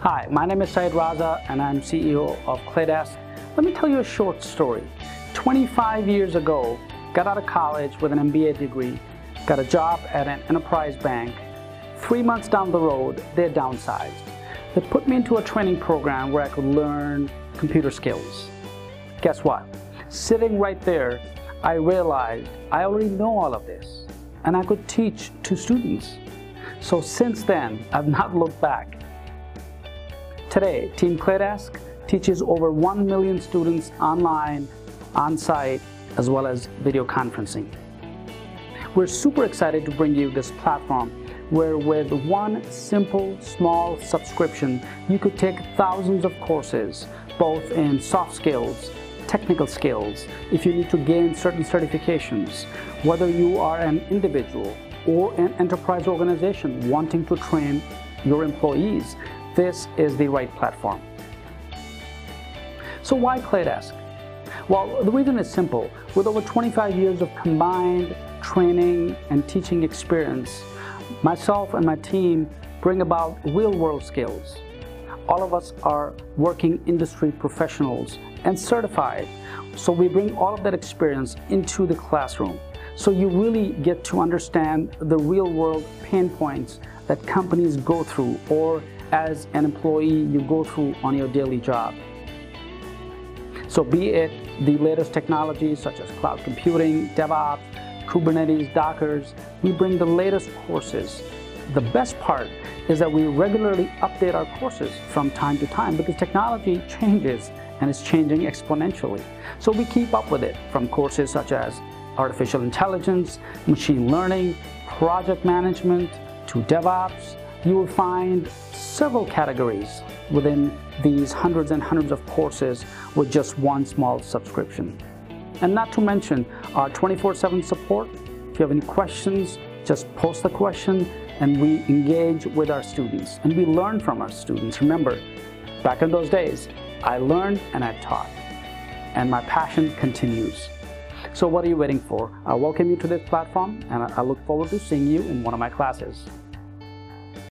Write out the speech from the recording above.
Hi, my name is Syed Raza and I'm CEO of Claydesk. Let me tell you a short story. 25 years ago, got out of college with an MBA degree, got a job at an enterprise bank. Three months down the road, they downsized. They put me into a training program where I could learn computer skills. Guess what? Sitting right there, I realized I already know all of this and I could teach to students. So since then, I've not looked back. Today, Team Claydesk teaches over 1 million students online, on-site, as well as video conferencing. We're super excited to bring you this platform where with one simple, small subscription, you could take thousands of courses, both in soft skills, technical skills, if you need to gain certain certifications, whether you are an individual or an enterprise organization wanting to train your employees, this is the right platform. So why Claydesk? Well, the reason is simple. With over 25 years of combined training and teaching experience, myself and my team bring about real-world skills. All of us are working industry professionals and certified, so we bring all of that experience into the classroom. So you really get to understand the real-world pain points that companies go through or as an employee you go through on your daily job. So be it the latest technologies such as cloud computing, DevOps, Kubernetes, Dockers, we bring the latest courses. The best part is that we regularly update our courses from time to time because technology changes and is changing exponentially. So we keep up with it from courses such as artificial intelligence, machine learning, project management, to DevOps. You will find several categories within these hundreds and hundreds of courses with just one small subscription. And not to mention our 24-7 support. If you have any questions, just post the question and we engage with our students and we learn from our students. Remember, back in those days, I learned and I taught and my passion continues. So what are you waiting for? I welcome you to this platform and I look forward to seeing you in one of my classes.